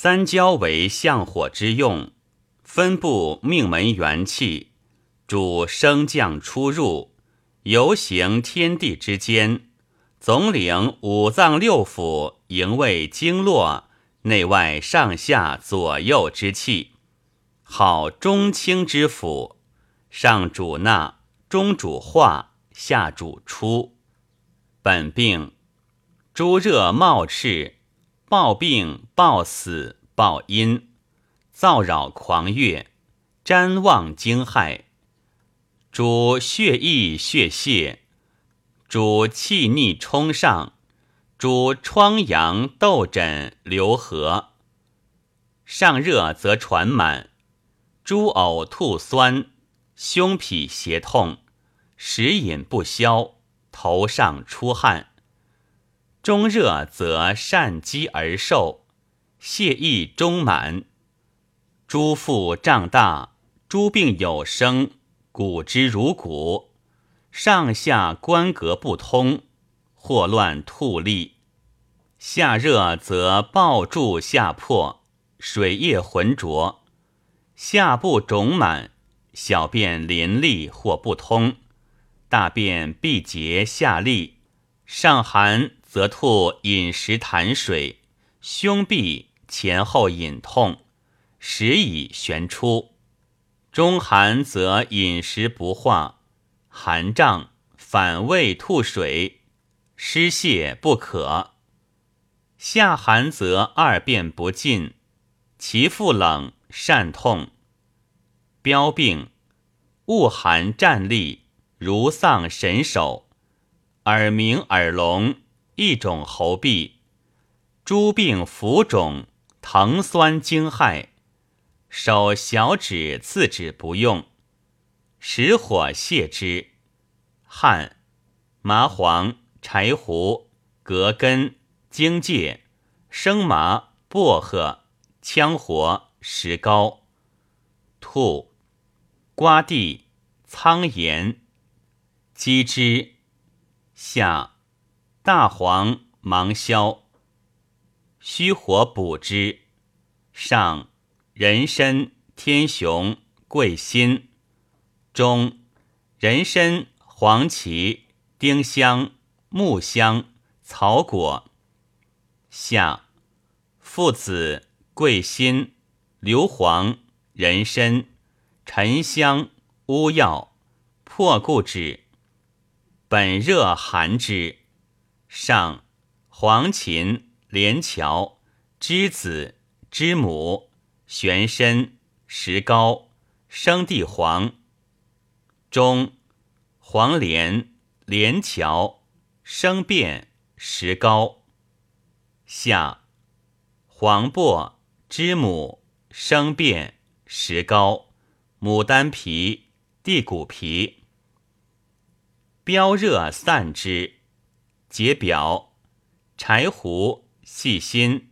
三焦为相火之用，分布命门元气，主升降出入，游行天地之间，总领五脏六腑，营卫经络，内外上下左右之气，好中清之府，上主纳，中主化，下主出。本病，诸热冒赤。暴病、暴死、暴阴，燥扰狂越，瞻望惊骇，主血溢血泄，主气逆冲上，主疮疡痘疹流合。上热则喘满，诸呕吐酸，胸脾胁痛，食饮不消，头上出汗。中热则善饥而瘦，泻液中满，诸腹胀大，诸病有生，骨之如骨，上下关隔不通，或乱吐利。下热则暴注下破，水液浑浊，下部肿满，小便淋漓或不通，大便闭结下利，上寒。则吐饮食痰水，胸痹前后隐痛，时已旋出；中寒则饮食不化，寒胀，反胃吐水，湿泻不可；下寒则二便不尽，其腹冷，善痛。标病：恶寒战栗，如丧神首，耳鸣耳聋。一种喉痹，诸病浮肿，疼酸惊骇，手小指次指不用，实火泻之。汗，麻黄、柴胡、葛根、荆芥、生麻、薄荷、羌活、石膏。吐，瓜地、苍岩、鸡汁。下。大黄、芒硝，虚火补之。上人参、天雄、桂心。中人参、黄芪、丁香、木香、草果。下附子、桂心、硫磺、人参、沉香、乌药、破故止。本热寒之。上黄芩、连翘、栀子、知母、玄参、石膏、生地黄。中黄连、连翘、生变、石膏。下黄柏、知母、生变、石膏、牡丹皮、地骨皮。标热散之。解表，柴胡、细辛、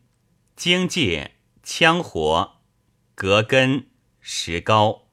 荆芥、羌活、葛根、石膏。